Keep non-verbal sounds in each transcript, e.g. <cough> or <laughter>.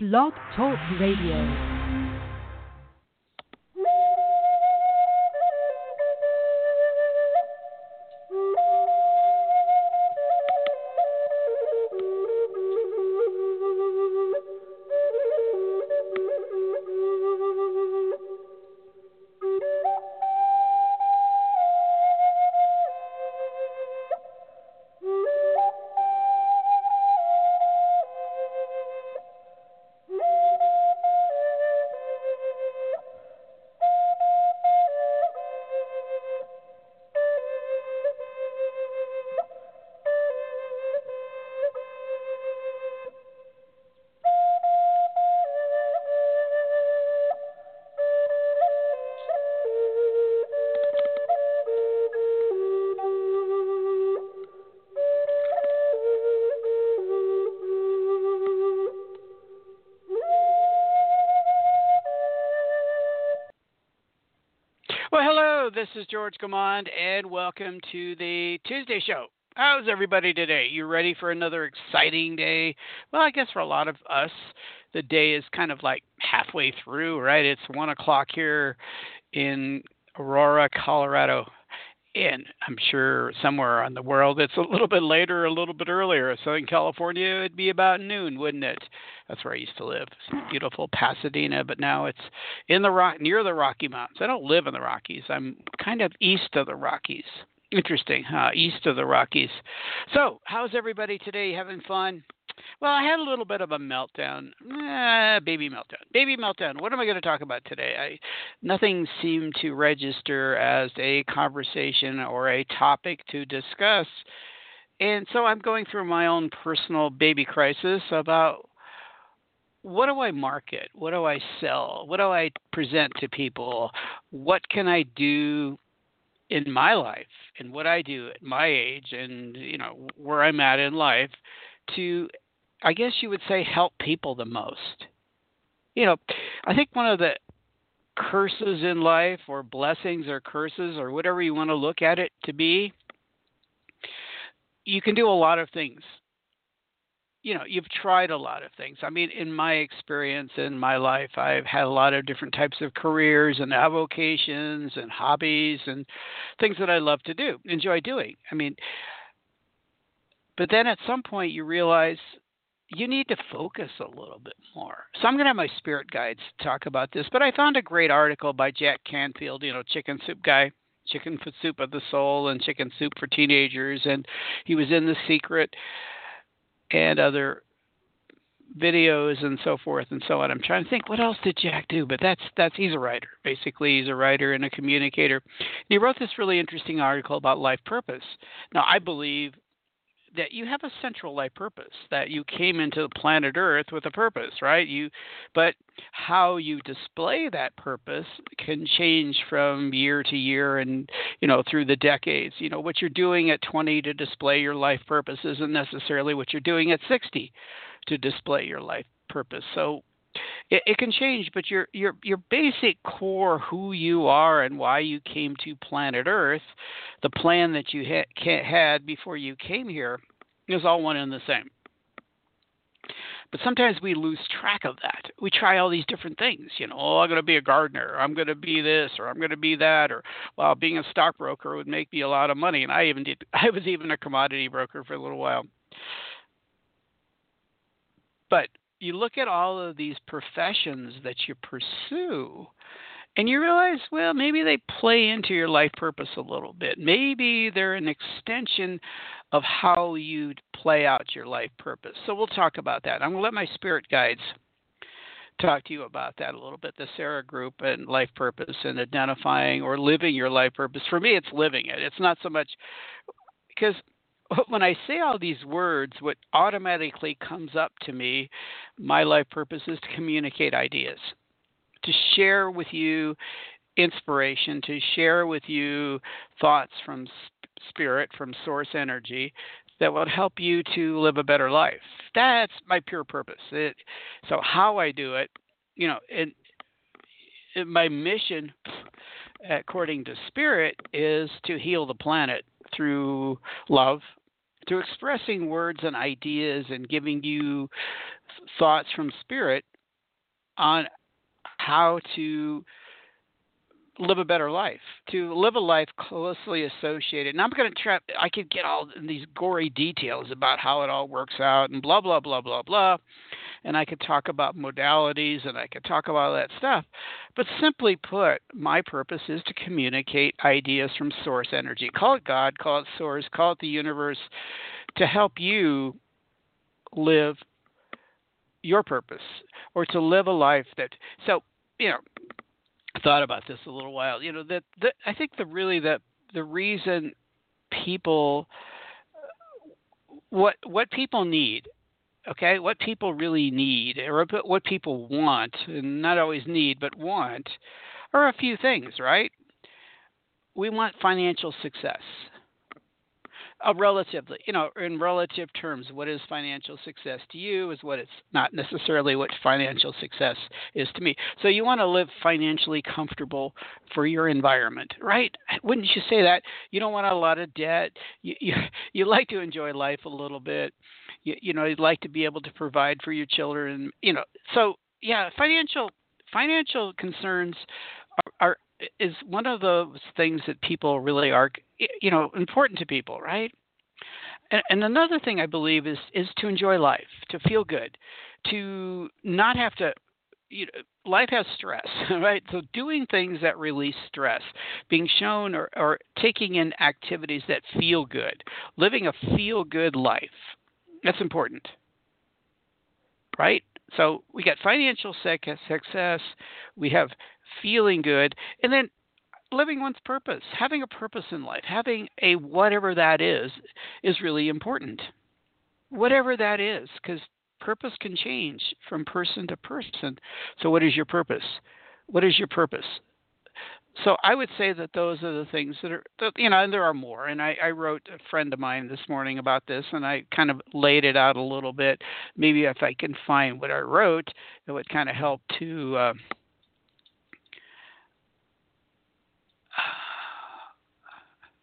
Blog Talk Radio. This is George Gamond, and welcome to the Tuesday show. How's everybody today? You ready for another exciting day? Well, I guess for a lot of us, the day is kind of like halfway through, right? It's one o'clock here in Aurora, Colorado and I'm sure somewhere on the world it's a little bit later, a little bit earlier. So in California, it'd be about noon, wouldn't it? That's where I used to live. It's beautiful Pasadena, but now it's in the rock near the Rocky Mountains. I don't live in the Rockies. I'm kind of east of the Rockies. Interesting, huh? East of the Rockies. So, how's everybody today? Having fun? Well, I had a little bit of a meltdown, eh, baby meltdown. Baby meltdown. What am I going to talk about today? I nothing seemed to register as a conversation or a topic to discuss, and so I'm going through my own personal baby crisis about what do I market? What do I sell? What do I present to people? What can I do in my life and what I do at my age and you know where I'm at in life to I guess you would say help people the most. You know, I think one of the curses in life or blessings or curses or whatever you want to look at it to be, you can do a lot of things. You know, you've tried a lot of things. I mean, in my experience in my life, I've had a lot of different types of careers and avocations and hobbies and things that I love to do, enjoy doing. I mean, but then at some point you realize you need to focus a little bit more. So I'm going to have my spirit guides talk about this, but I found a great article by Jack Canfield, you know, chicken soup guy, chicken soup of the soul and chicken soup for teenagers and he was in The Secret and other videos and so forth and so on. I'm trying to think what else did Jack do, but that's that's he's a writer. Basically, he's a writer and a communicator. And he wrote this really interesting article about life purpose. Now, I believe that you have a central life purpose that you came into the planet earth with a purpose right? You but how you display that purpose can change from year to year and you know through the decades. You know what you're doing at 20 to display your life purpose isn't necessarily what you're doing at 60 to display your life purpose. So it, it can change, but your your your basic core, who you are and why you came to planet Earth, the plan that you ha- had before you came here, is all one and the same. But sometimes we lose track of that. We try all these different things. You know, oh, I'm going to be a gardener, I'm going to be this, or I'm going to be that, or well, being a stockbroker would make me a lot of money. And I even did. <laughs> I was even a commodity broker for a little while. But you look at all of these professions that you pursue and you realize, well, maybe they play into your life purpose a little bit. Maybe they're an extension of how you play out your life purpose. So we'll talk about that. I'm going to let my spirit guides talk to you about that a little bit the Sara group and life purpose and identifying or living your life purpose. For me, it's living it. It's not so much because when I say all these words, what automatically comes up to me, my life purpose is to communicate ideas, to share with you inspiration, to share with you thoughts from spirit, from source energy that will help you to live a better life. That's my pure purpose. It, so how I do it, you know, and, and my mission according to spirit is to heal the planet through love to expressing words and ideas and giving you thoughts from spirit on how to live a better life, to live a life closely associated. And I'm going to try, I could get all these gory details about how it all works out and blah, blah, blah, blah, blah. And I could talk about modalities and I could talk about all that stuff. But simply put, my purpose is to communicate ideas from source energy. Call it God, call it source, call it the universe, to help you live your purpose or to live a life that, so, you know, thought about this a little while. You know that, that I think the really the the reason people what what people need okay what people really need or what people want and not always need but want are a few things right we want financial success relatively, you know, in relative terms, what is financial success to you is what it's not necessarily what financial success is to me. So you want to live financially comfortable for your environment, right? Wouldn't you say that? You don't want a lot of debt. You you, <laughs> you like to enjoy life a little bit. You, you know, you'd like to be able to provide for your children. You know, so yeah, financial financial concerns are, are is one of those things that people really are you know important to people right and, and another thing i believe is is to enjoy life to feel good to not have to you know, life has stress, <laughs> right? So doing things that release stress, being shown or, or taking in activities that feel good, living a feel good life, that's important, right? So we got financial uh, success, we have feeling good, and then living one's purpose, having a purpose in life, having a whatever that is, is really important. Whatever that is, because purpose can change from person to person. So, what is your purpose? What is your purpose? So I would say that those are the things that are, you know, and there are more. And I, I wrote a friend of mine this morning about this, and I kind of laid it out a little bit. Maybe if I can find what I wrote, it would kind of help to. Uh,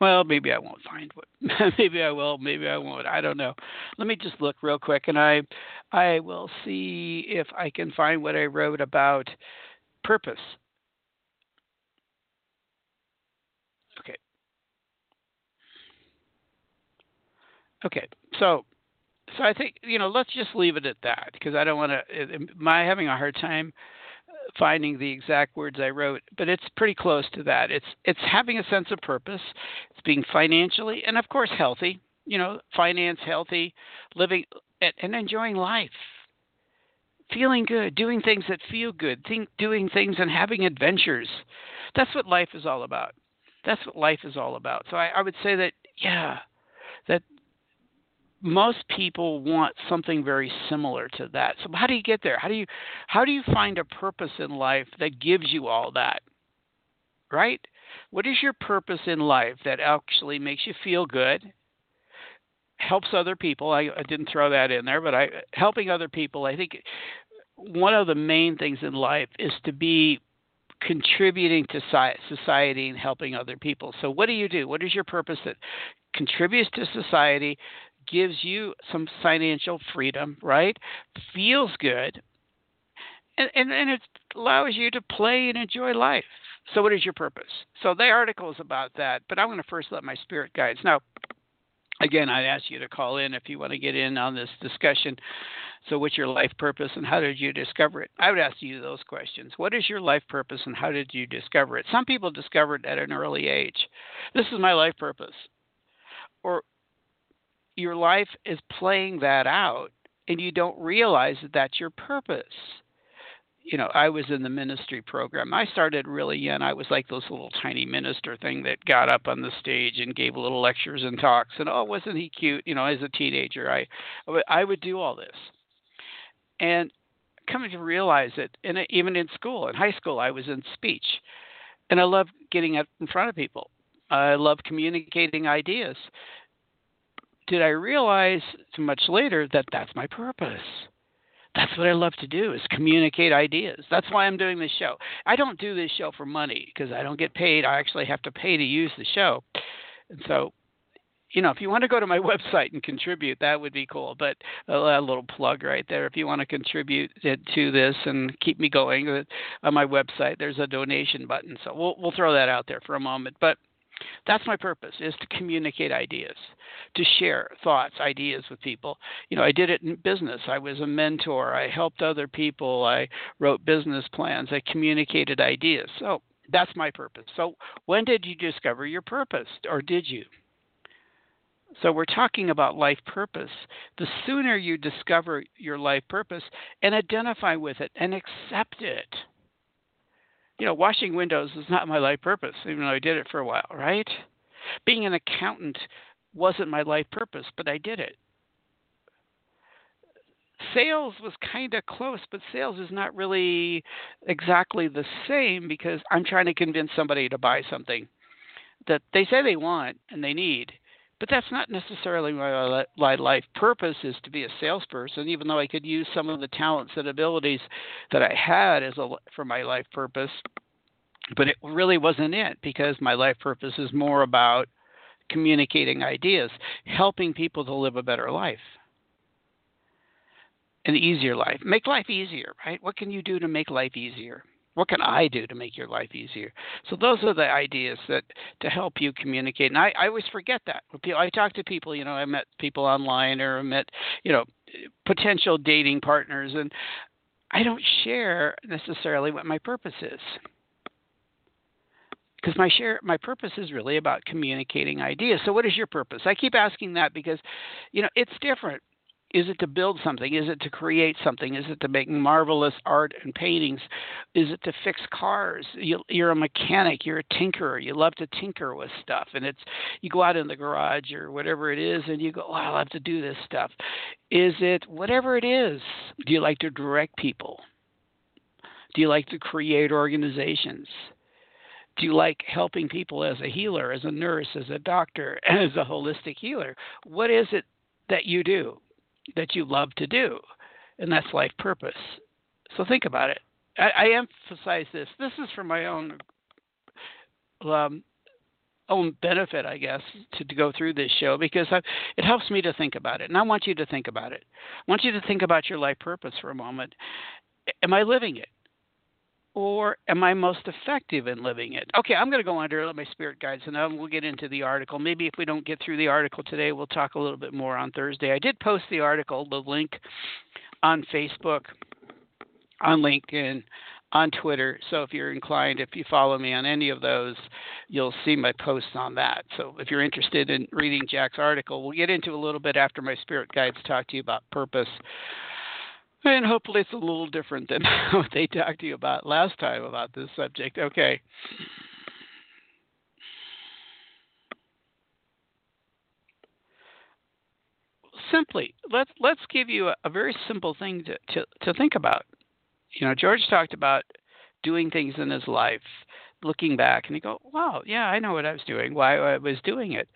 well, maybe I won't find what. <laughs> maybe I will. Maybe I won't. I don't know. Let me just look real quick, and I, I will see if I can find what I wrote about purpose. Okay. Okay. So, so I think you know. Let's just leave it at that because I don't want to. Am I having a hard time? Finding the exact words I wrote, but it's pretty close to that. It's it's having a sense of purpose, it's being financially and of course healthy, you know, finance healthy, living and enjoying life. Feeling good, doing things that feel good, think, doing things and having adventures. That's what life is all about. That's what life is all about. So I, I would say that, yeah, that most people want something very similar to that. So how do you get there? How do you how do you find a purpose in life that gives you all that? Right? What is your purpose in life that actually makes you feel good? Helps other people. I, I didn't throw that in there, but I helping other people. I think one of the main things in life is to be contributing to society and helping other people. So, what do you do? What is your purpose that contributes to society, gives you some financial freedom, right? Feels good, and, and, and it allows you to play and enjoy life. So, what is your purpose? So, the article is about that, but I'm going to first let my spirit guides. Now, again, I'd ask you to call in if you want to get in on this discussion. So, what's your life purpose and how did you discover it? I would ask you those questions. What is your life purpose and how did you discover it? Some people discover it at an early age. This is my life purpose. Or your life is playing that out and you don't realize that that's your purpose. You know, I was in the ministry program. I started really young. I was like those little tiny minister thing that got up on the stage and gave little lectures and talks. And oh, wasn't he cute? You know, as a teenager, I I would do all this. And coming to realize it, and even in school, in high school, I was in speech, and I love getting up in front of people. I love communicating ideas did I realize much later that that's my purpose. That's what I love to do is communicate ideas. That's why I'm doing this show. I don't do this show for money because I don't get paid. I actually have to pay to use the show. And so you know, if you want to go to my <laughs> website and contribute, that would be cool. But a, little plug right there. If you want to contribute to this and keep me going, uh, on my website there's a donation button. So we'll we'll throw that out there for a moment. But that's my purpose is to communicate ideas to share thoughts ideas with people. You know i did it in business. I was a mentor. I helped other people. I wrote business plans. I communicated ideas. So that's my purpose. So when did you discover your purpose or did you? So we're talking about life purpose. The sooner you discover your life purpose and identify with it and accept it. You know, washing windows is not my life purpose, even though I did it for a while, right? Being an accountant wasn't my life purpose, but I did it. Sales was kind of close, but sales is not really exactly the same because I'm trying to convince somebody to buy something that they say they want and they need but that's not necessarily my, my life purpose is to be a salesperson even though i could use some of the talents and abilities that i had as a for my life purpose. But it really wasn't it because my life purpose is more about communicating ideas helping people to live a better life. An easier life. Make life easier right? What can you do to make life easier what can I do to make your life easier? So those are the ideas that to help you communicate. And I, I always forget that. I talk to people, you know, I met people online or I met, you know, potential dating partners, and I don't share necessarily what my purpose is because my share my purpose is really about communicating ideas. So what is your purpose? I keep asking that because you know it's different is it to build something? Is it to create something? Is it to make marvelous art and paintings? Is it to fix cars? You, are a mechanic. You're a tinkerer. You love to tinker with stuff, and it's you go out in the garage or whatever it is, and you go, "Oh, I love to do this stuff." Is it whatever it is? Do you like to direct people? Do you like to create organizations? do you like helping people as a healer, as a nurse, as a doctor, <clears throat> as a holistic healer? What is it that you do? That you love to do, and that's life purpose. So think about it. I, I emphasize this. This is for my own um, own benefit, I guess, to, to go through this show because I, it helps me to think about it, and I want you to think about it. I want you to think about your life purpose for a moment. Am I living it? Or am I most effective in living it? Okay, I'm going to go under let my spirit guides, and then we'll get into the article. Maybe if we don't get through the article today, we'll talk a little bit more on Thursday. I did post the article, the link on Facebook, on LinkedIn, on Twitter. So if you're inclined, if you follow me on any of those, you'll see my posts on that. So if you're interested in reading Jack's article, we'll get into a little bit after my spirit guides talk to you about purpose and hopefully it's a little different than <laughs> what they talked to you about last time about this subject. Okay. Simply, let's let's give you a, a very simple thing to, to, to think about. You know, George talked about doing things in his life, looking back, and you go, "Wow, yeah, I know what I was doing, why I was doing it."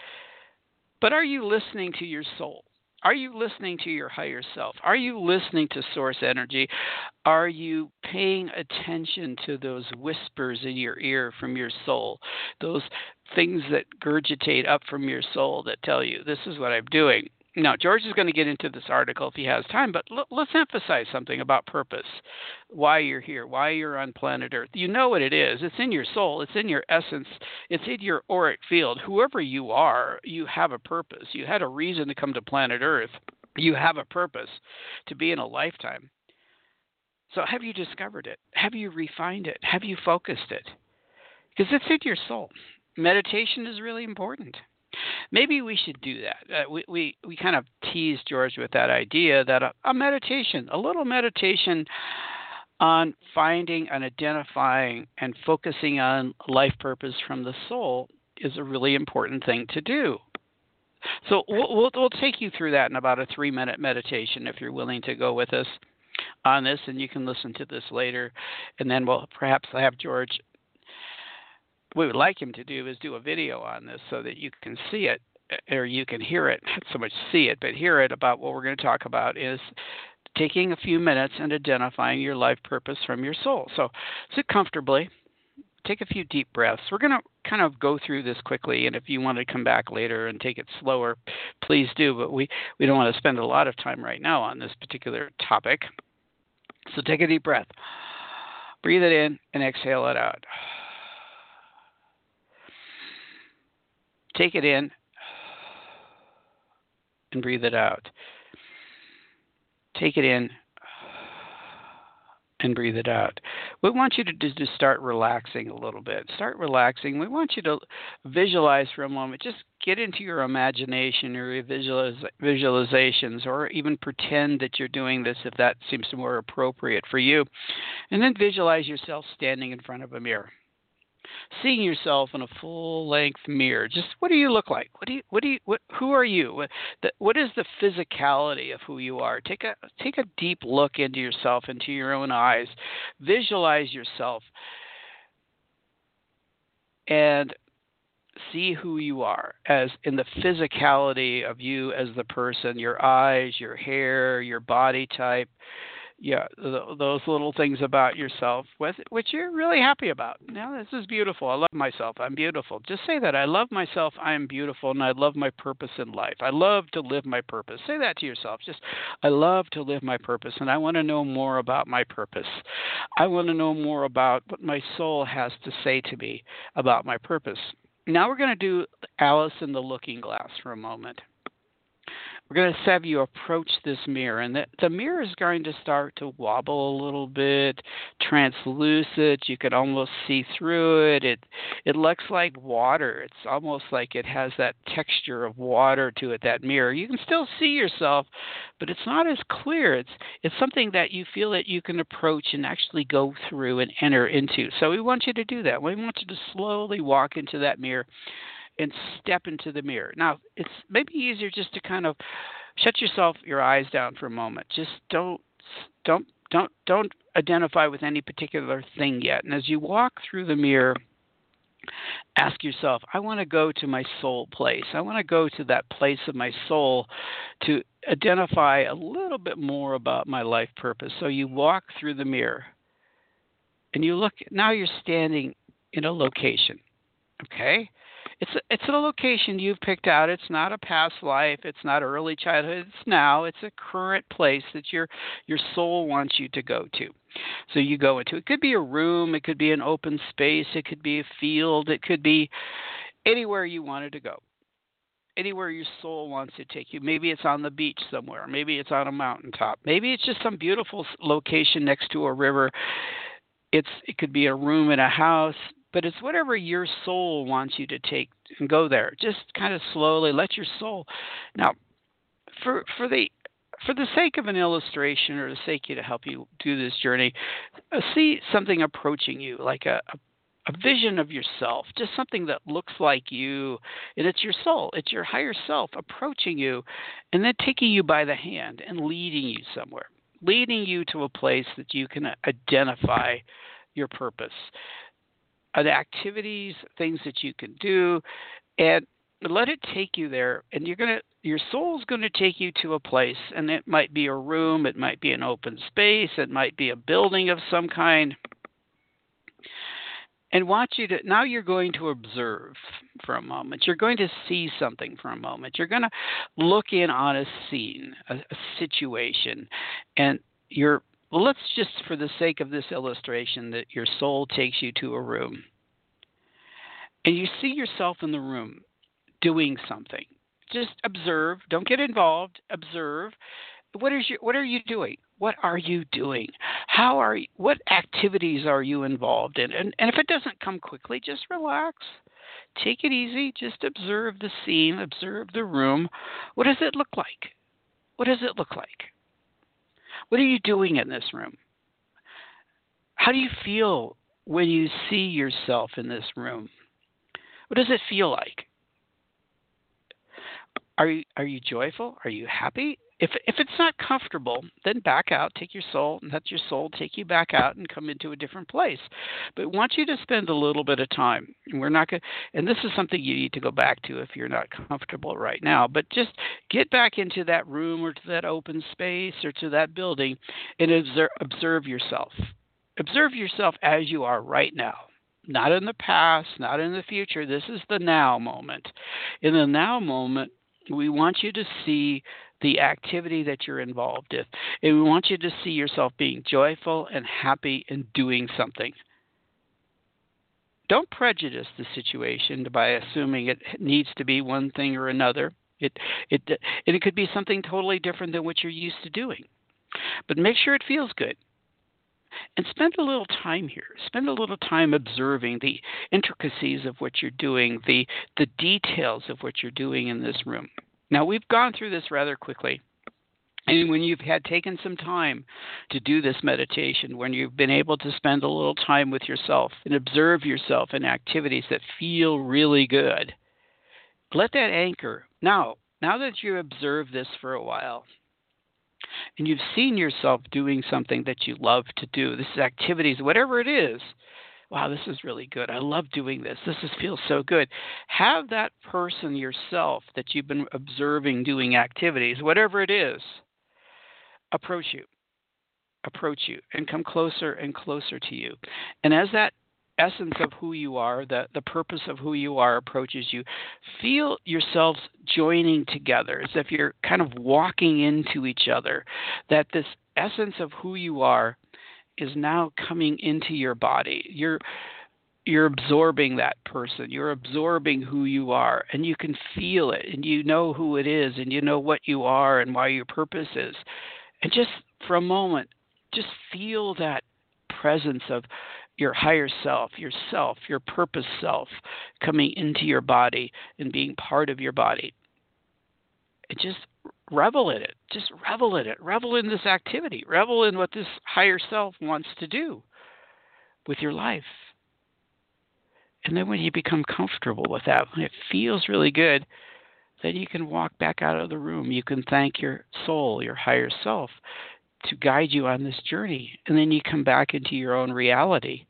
But are you listening to your soul? Are you listening to your higher self? Are you listening to source energy? Are you paying attention to those whispers in your ear from your soul? Those things that gurgitate up from your soul that tell you, this is what I'm doing. Now, George is going to get into this article if he has time, but l- let's emphasize something about purpose. Why you're here, why you're on planet Earth. You know what it is. It's in your soul, it's in your essence, it's in your auric field. Whoever you are, you have a purpose. You had a reason to come to planet Earth. You have a purpose to be in a lifetime. So, have you discovered it? Have you refined it? Have you focused it? Because it's in your soul. Meditation is really important. Maybe we should do that. Uh, we, we, we kind of teased George with that idea that a, a meditation, a little meditation on finding and identifying and focusing on life purpose from the soul is a really important thing to do. So we'll, we'll, we'll take you through that in about a three minute meditation if you're willing to go with us on this, and you can listen to this later, and then we'll perhaps have George we would like him to do is do a video on this so that you can see it uh, or you can hear it, not so much see it, but hear it about what we're going to talk about is taking a few minutes and identifying your life purpose from your soul. So sit comfortably, take a few deep breaths. We're going to kind of go through this quickly, and if you want to come back later and take it slower, please do. But we, we don't want to spend a lot of time right now on this particular topic. So take a deep breath. Breathe it in and exhale it out. Take it in and breathe it out. Take it in and breathe it out. We want you to just start relaxing a little bit. Start relaxing. We want you to visualize for a moment. Just get into your imagination or your visualizations, or even pretend that you're doing this if that seems more appropriate for you. And then visualize yourself standing in front of a mirror seeing yourself in a full length mirror. Just what do you look like? What do you what do you what who are you? What the, what is the physicality of who you are? Take a take a deep look into yourself, into your own eyes. Visualize yourself and see who you are as in the physicality of you as the person, your eyes, your hair, your body type, yeah, th- those little things about yourself with which you're really happy about. Now, this is beautiful. I love myself. I'm beautiful. Just say that. I love myself. I am beautiful, and I love my purpose in life. I love to live my purpose. Say that to yourself. Just, I love to live my purpose, and I want to know more about my purpose. I want to know more about what my soul has to say to me about my purpose. Now we're going to do Alice in the Looking Glass for a moment we're going to have you approach this mirror, and the, the mirror is going to start to wobble a little bit, translucent. You can almost see through it. It it looks like water. It's almost like it has that texture of water to it. That mirror. You can still see yourself, but it's not as clear. It's it's something that you feel that you can approach and actually go through and enter into. So we want you to do that. We want you to slowly walk into that mirror and step into the mirror. Now, it's maybe easier just to kind of shut yourself your eyes down for a moment. Just don't don't don't don't identify with any particular thing yet. And as you walk through the mirror, ask yourself, I want to go to my soul place. I want to go to that place of my soul to identify a little bit more about my life purpose. So you walk through the mirror and you look now you're standing in a location. Okay? It's a, it's a location you've picked out. It's not a past life. It's not early childhood. It's now. It's a current place that your your soul wants you to go to. So you go into it. Could be a room. It could be an open space. It could be a field. It could be anywhere you wanted to go. Anywhere your soul wants to take you. Maybe it's on the beach somewhere. Maybe it's on a mountaintop. Maybe it's just some beautiful location next to a river. It's it could be a room in a house but it's whatever your soul wants you to take and go there. Just kind of slowly let your soul. Now, for for the for the sake of an illustration or the sake you to help you do this journey, uh, see something approaching you, like a, a a vision of yourself, just something that looks like you, and it's your soul, it's your higher self approaching you, and then taking you by the hand and leading you somewhere, leading you to a place that you can identify your purpose the activities, things that you can do, and let it take you there. And you're gonna, your soul's going to take you to a place, and it might be a room, it might be an open space, it might be a building of some kind. And want you to now you're going to observe for a moment. You're going to see something for a moment. You're going to look in on a scene, a, a situation, and you're well, let's just, for the sake of this illustration, that your soul takes you to a room and you see yourself in the room doing something. Just observe. Don't get involved. Observe. What is your, What are you doing? What are you doing? How are you, What activities are you involved in? And, and if it doesn't come quickly, just relax. Take it easy. Just observe the scene. Observe the room. What does it look like? What does it look like? What are you doing in this room? How do you feel when you see yourself in this room? What does it feel like? Are you are you joyful? Are you happy? If if it's not comfortable, then back out, take your soul, and let your soul take you back out and come into a different place. But I want you to spend a little bit of time. And we're not going and this is something you need to go back to if you're not comfortable right now. But just get back into that room or to that open space or to that building and observe, observe yourself. Observe yourself as you are right now not in the past, not in the future. This is the now moment. In the now moment, we want you to see the activity that you're involved in. And we want you to see yourself being joyful and happy in doing something. Don't prejudice the situation by assuming it needs to be one thing or another. It it it could be something totally different than what you're used to doing. But make sure it feels good. And spend a little time here. Spend a little time observing the intricacies of what you're doing, the the details of what you're doing in this room. Now, we've gone through this rather quickly. And when you've had taken some time to do this meditation, when you've been able to spend a little time with yourself and observe yourself in activities that feel really good, let that anchor. Now, now that you observe this for a while, and you've seen yourself doing something that you love to do, this is activities, whatever it is, wow, this is really good. I love doing this. This is, feels so good. Have that person yourself that you've been observing doing activities, whatever it is, approach you. Approach you and come closer and closer to you. And as that essence of who you are, the, the purpose of who you are approaches you, feel yourselves joining together as if you're kind of walking into each other. That this essence of who you are is now coming into your body. You're you're absorbing that person. You're absorbing who you are, and you can feel it, and you know who it is, and you know what you are and why your purpose is. And just for a moment, just feel that presence of your higher self, yourself, your purpose self coming into your body and being part of your body. And just revel in it. Just revel in it. Revel in this activity. Revel in what this higher self wants to do with your life. And then when you become comfortable with that, when it feels really good, then you can walk back out of the room. You can thank your soul, your higher self, to guide you on this journey. And then you come back into your own reality.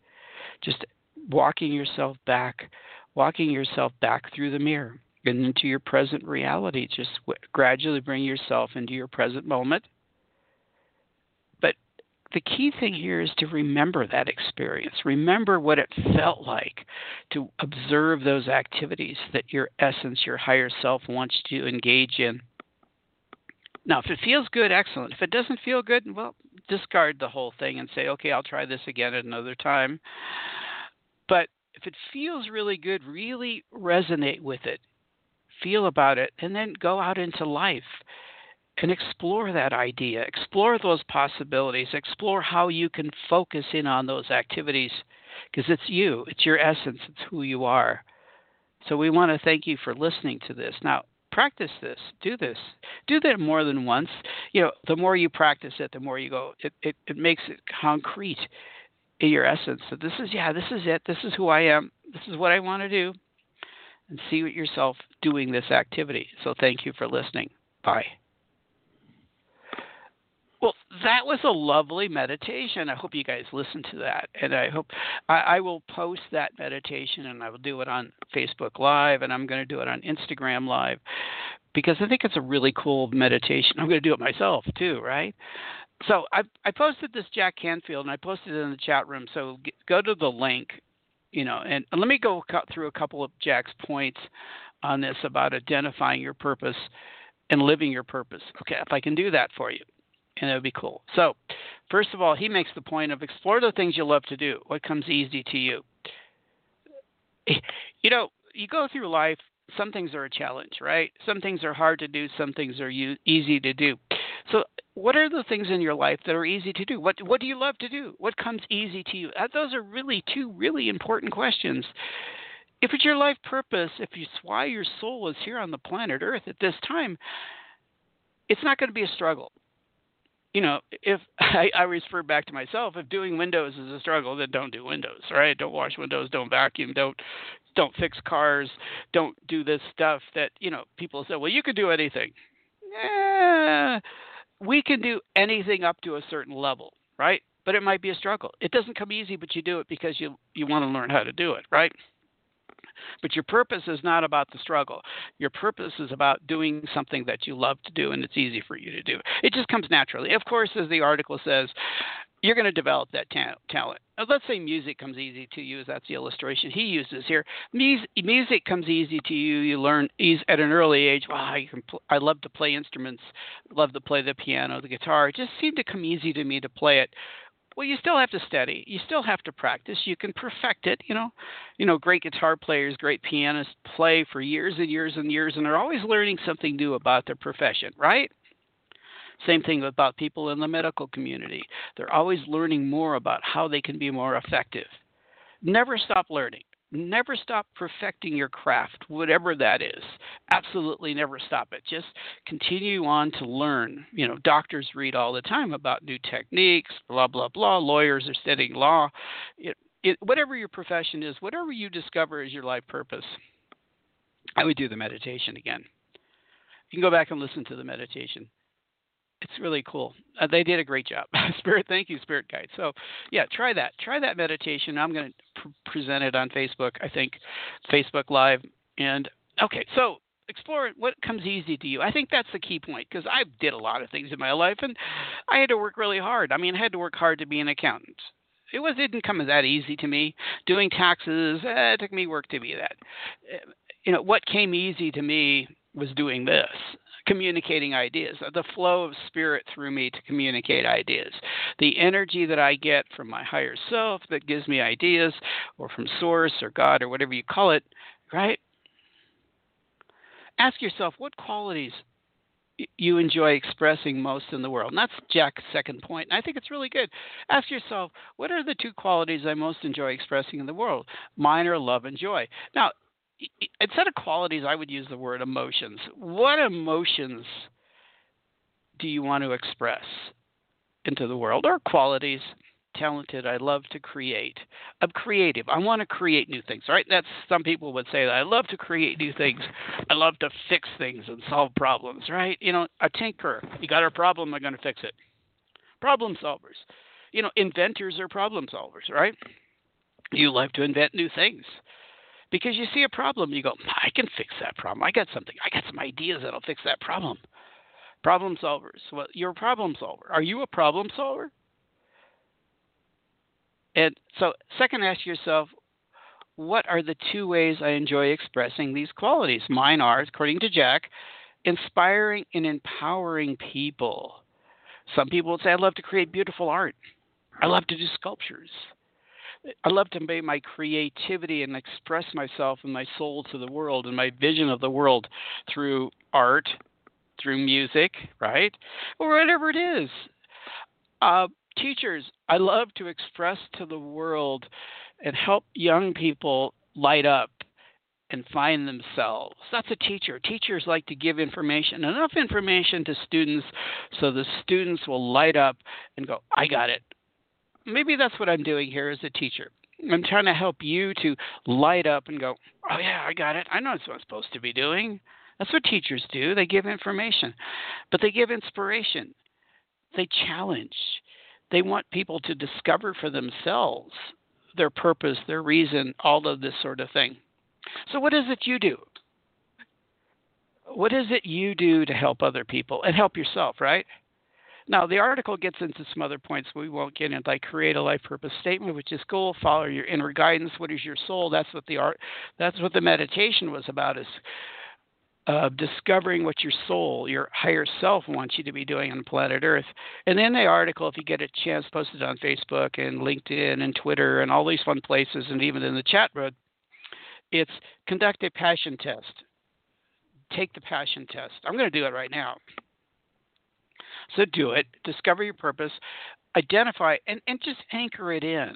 Just walking yourself back, walking yourself back through the mirror and into your present reality. Just w- gradually bring yourself into your present moment. But the key thing here is to remember that experience. Remember what it felt like to observe those activities that your essence, your higher self wants to engage in. Now, if it feels good, excellent. If it doesn't feel good, well, discard the whole thing and say, okay, I'll try this again at another time. But if it feels really good, really resonate with it feel about it, and then go out into life and explore that idea, explore those possibilities, explore how you can focus in on those activities because it's you, it's your essence, it's who you are. So we want to thank you for listening to this. Now, practice this, do this, do that more than once. You know, the more you practice it, the more you go. It it, it makes it concrete in your essence. So this is yeah, this is it. This is who I am. This is what I want to do and see yourself doing this activity. So thank you for listening. Bye. Well, that was a lovely meditation. I hope you guys listened to that, and I hope I, I, will post that meditation, and I will do it on Facebook Live, and I'm going to do it on Instagram Live, because I think it's a really cool meditation. I'm going to do it myself too, right? So I, I posted this Jack Canfield, and I posted it in the chat room. So go to the link you know, and let me go cut through a couple of Jack's points on this about identifying your purpose and living your purpose. Okay, if I can do that for you, and that would be cool. So, first of all, he makes the point of explore the things you love to do. What comes easy to you? <laughs> You know, you go through life. Some things are a challenge, right? Some things are hard to do. Some things are easy to do. So, what are the things in your life that are easy to do? What what do you love to do? What comes easy to you? Uh, those are really two really important questions. If it's your life purpose, if it's why your soul is here on the planet Earth at this time, it's not going to be a struggle. You know, if <laughs> I, I refer back to myself, if doing windows is a struggle, then don't do windows, right? Don't wash windows, don't vacuum, don't don't fix cars, don't do this stuff that you know people say. Well, you could do anything. Eh, we can do anything up to a certain level, right? But it might be a struggle. It doesn't come easy, but you do it because you you want to learn how to do it, right? But your purpose is not about the struggle. Your purpose is about doing something that you love to do and it's easy for you to do. It just comes naturally. Of course, as the article says, you're going to develop that ta- talent. Now, let's say music comes easy to you, as that's the illustration he uses here. Music, music comes easy to you. You learn at an early age. Wow, I can. Pl- I love to play instruments. Love to play the piano, the guitar. It just seemed to come easy to me to play it. Well, you still have to study. You still have to practice. You can perfect it. You know, you know, great guitar players, great pianists play for years and years and years, and they're always learning something new about their profession, right? Same thing about people in the medical community. They're always learning more about how they can be more effective. Never stop learning. Never stop perfecting your craft, whatever that is. Absolutely never stop it. Just continue on to learn. You know, doctors read all the time about new techniques, blah, blah, blah. Lawyers are studying law. It, it, whatever your profession is, whatever you discover is your life purpose, I would do the meditation again. You can go back and listen to the meditation it's really cool. Uh, they did a great job. <laughs> Spirit, thank you, Spirit Guide. So, yeah, try that. Try that meditation. I'm going to pr- present it on Facebook. I think Facebook Live. And okay, so explore what comes easy to you. I think that's the key point because I did a lot of things in my life and I had to work really hard. I mean, I had to work hard to be an accountant. It was it didn't come that easy to me. Doing taxes, eh, it took me work to be that. Eh, you know, what came easy to me was doing this communicating ideas, the flow of spirit through me to communicate ideas, the energy that I get from my higher self that gives me ideas, or from Source or God or whatever you call it, right? Ask yourself what qualities you enjoy expressing most in the world. And that's Jack's second point. And I think it's really good. Ask yourself, what are the two qualities I most enjoy expressing in the world? Mine are love and joy. Now, instead of qualities, I would use the word emotions. What emotions do you want to express into the world, or qualities? Talented. I love to create. I'm creative. I want to create new things. Right? That's some people would say that I love to create new things. I love to fix things and solve problems. Right? You know, a tinker. You got a problem. I'm going to fix it. Problem solvers. You know, inventors are problem solvers. Right? You like to invent new things because you see a problem, you go, I can fix that problem. I got something. I got some ideas that'll fix that problem. Problem solvers. Well, you're a problem solver. Are you a problem solver? And so, second, ask yourself, what are the two ways I enjoy expressing these qualities? Mine are, according to Jack, inspiring and empowering people. Some people would say, I love to create beautiful art. I love to do sculptures. I love to make my creativity and express myself and my soul to the world and my vision of the world through art, through music, right? Or whatever it is. Uh, teachers, I love to express to the world and help young people light up and find themselves. That's a teacher. Teachers like to give information, enough information to students so the students will light up and go, I got it maybe that's what I'm doing here as a teacher. I'm trying to help you to light up and go, oh, yeah, I got it. I know what I'm supposed to be doing. That's what teachers do. They give information, but they give inspiration. They challenge. They want people to discover for themselves their purpose, their reason, all of this sort of thing. So, what is it you do? What is it you do to help other people and help yourself, right? Now, the article gets into some other points we won't get into, like create a life purpose statement, which is goal, follow your inner guidance. What is your soul? That's what the art. That's what the meditation was about. Is uh, discovering what your soul, your higher self, wants you to be doing on planet Earth. And then the article, if you get a chance, posted on Facebook and LinkedIn and Twitter and all these fun places, and even in the chat room. It's conduct a passion test. Take the passion test. I'm going to do it right now. So do it, discover your purpose, identify, and, and just anchor it in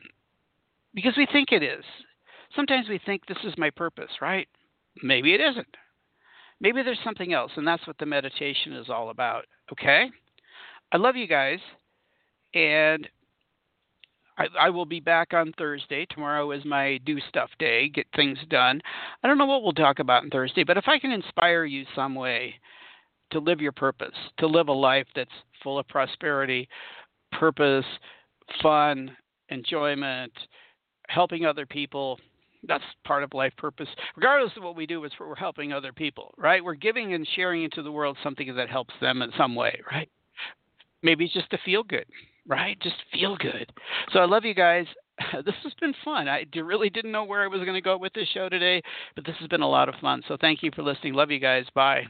because we think it is. Sometimes we think this is my purpose, right? Maybe it isn't. Maybe there's something else, and that's what the meditation is all about. Okay? I love you guys, and I, I, will be back on Thursday. Tomorrow is my do stuff day, get things done. I don't know what we'll talk about on Thursday, but if I can inspire you some way to live your purpose, to live a life that's full of prosperity, purpose, fun, enjoyment, helping other people. That's part of life purpose. Regardless of what we do, it's we're helping other people, right? We're giving and sharing into the world something that helps them in some way, right? maybe just to feel good, right? Just feel good. So I love you guys. <laughs> This has been fun. I really didn't know where I was going to go with this show today, but this has been a lot of fun. So thank you for listening. Love you guys. Bye.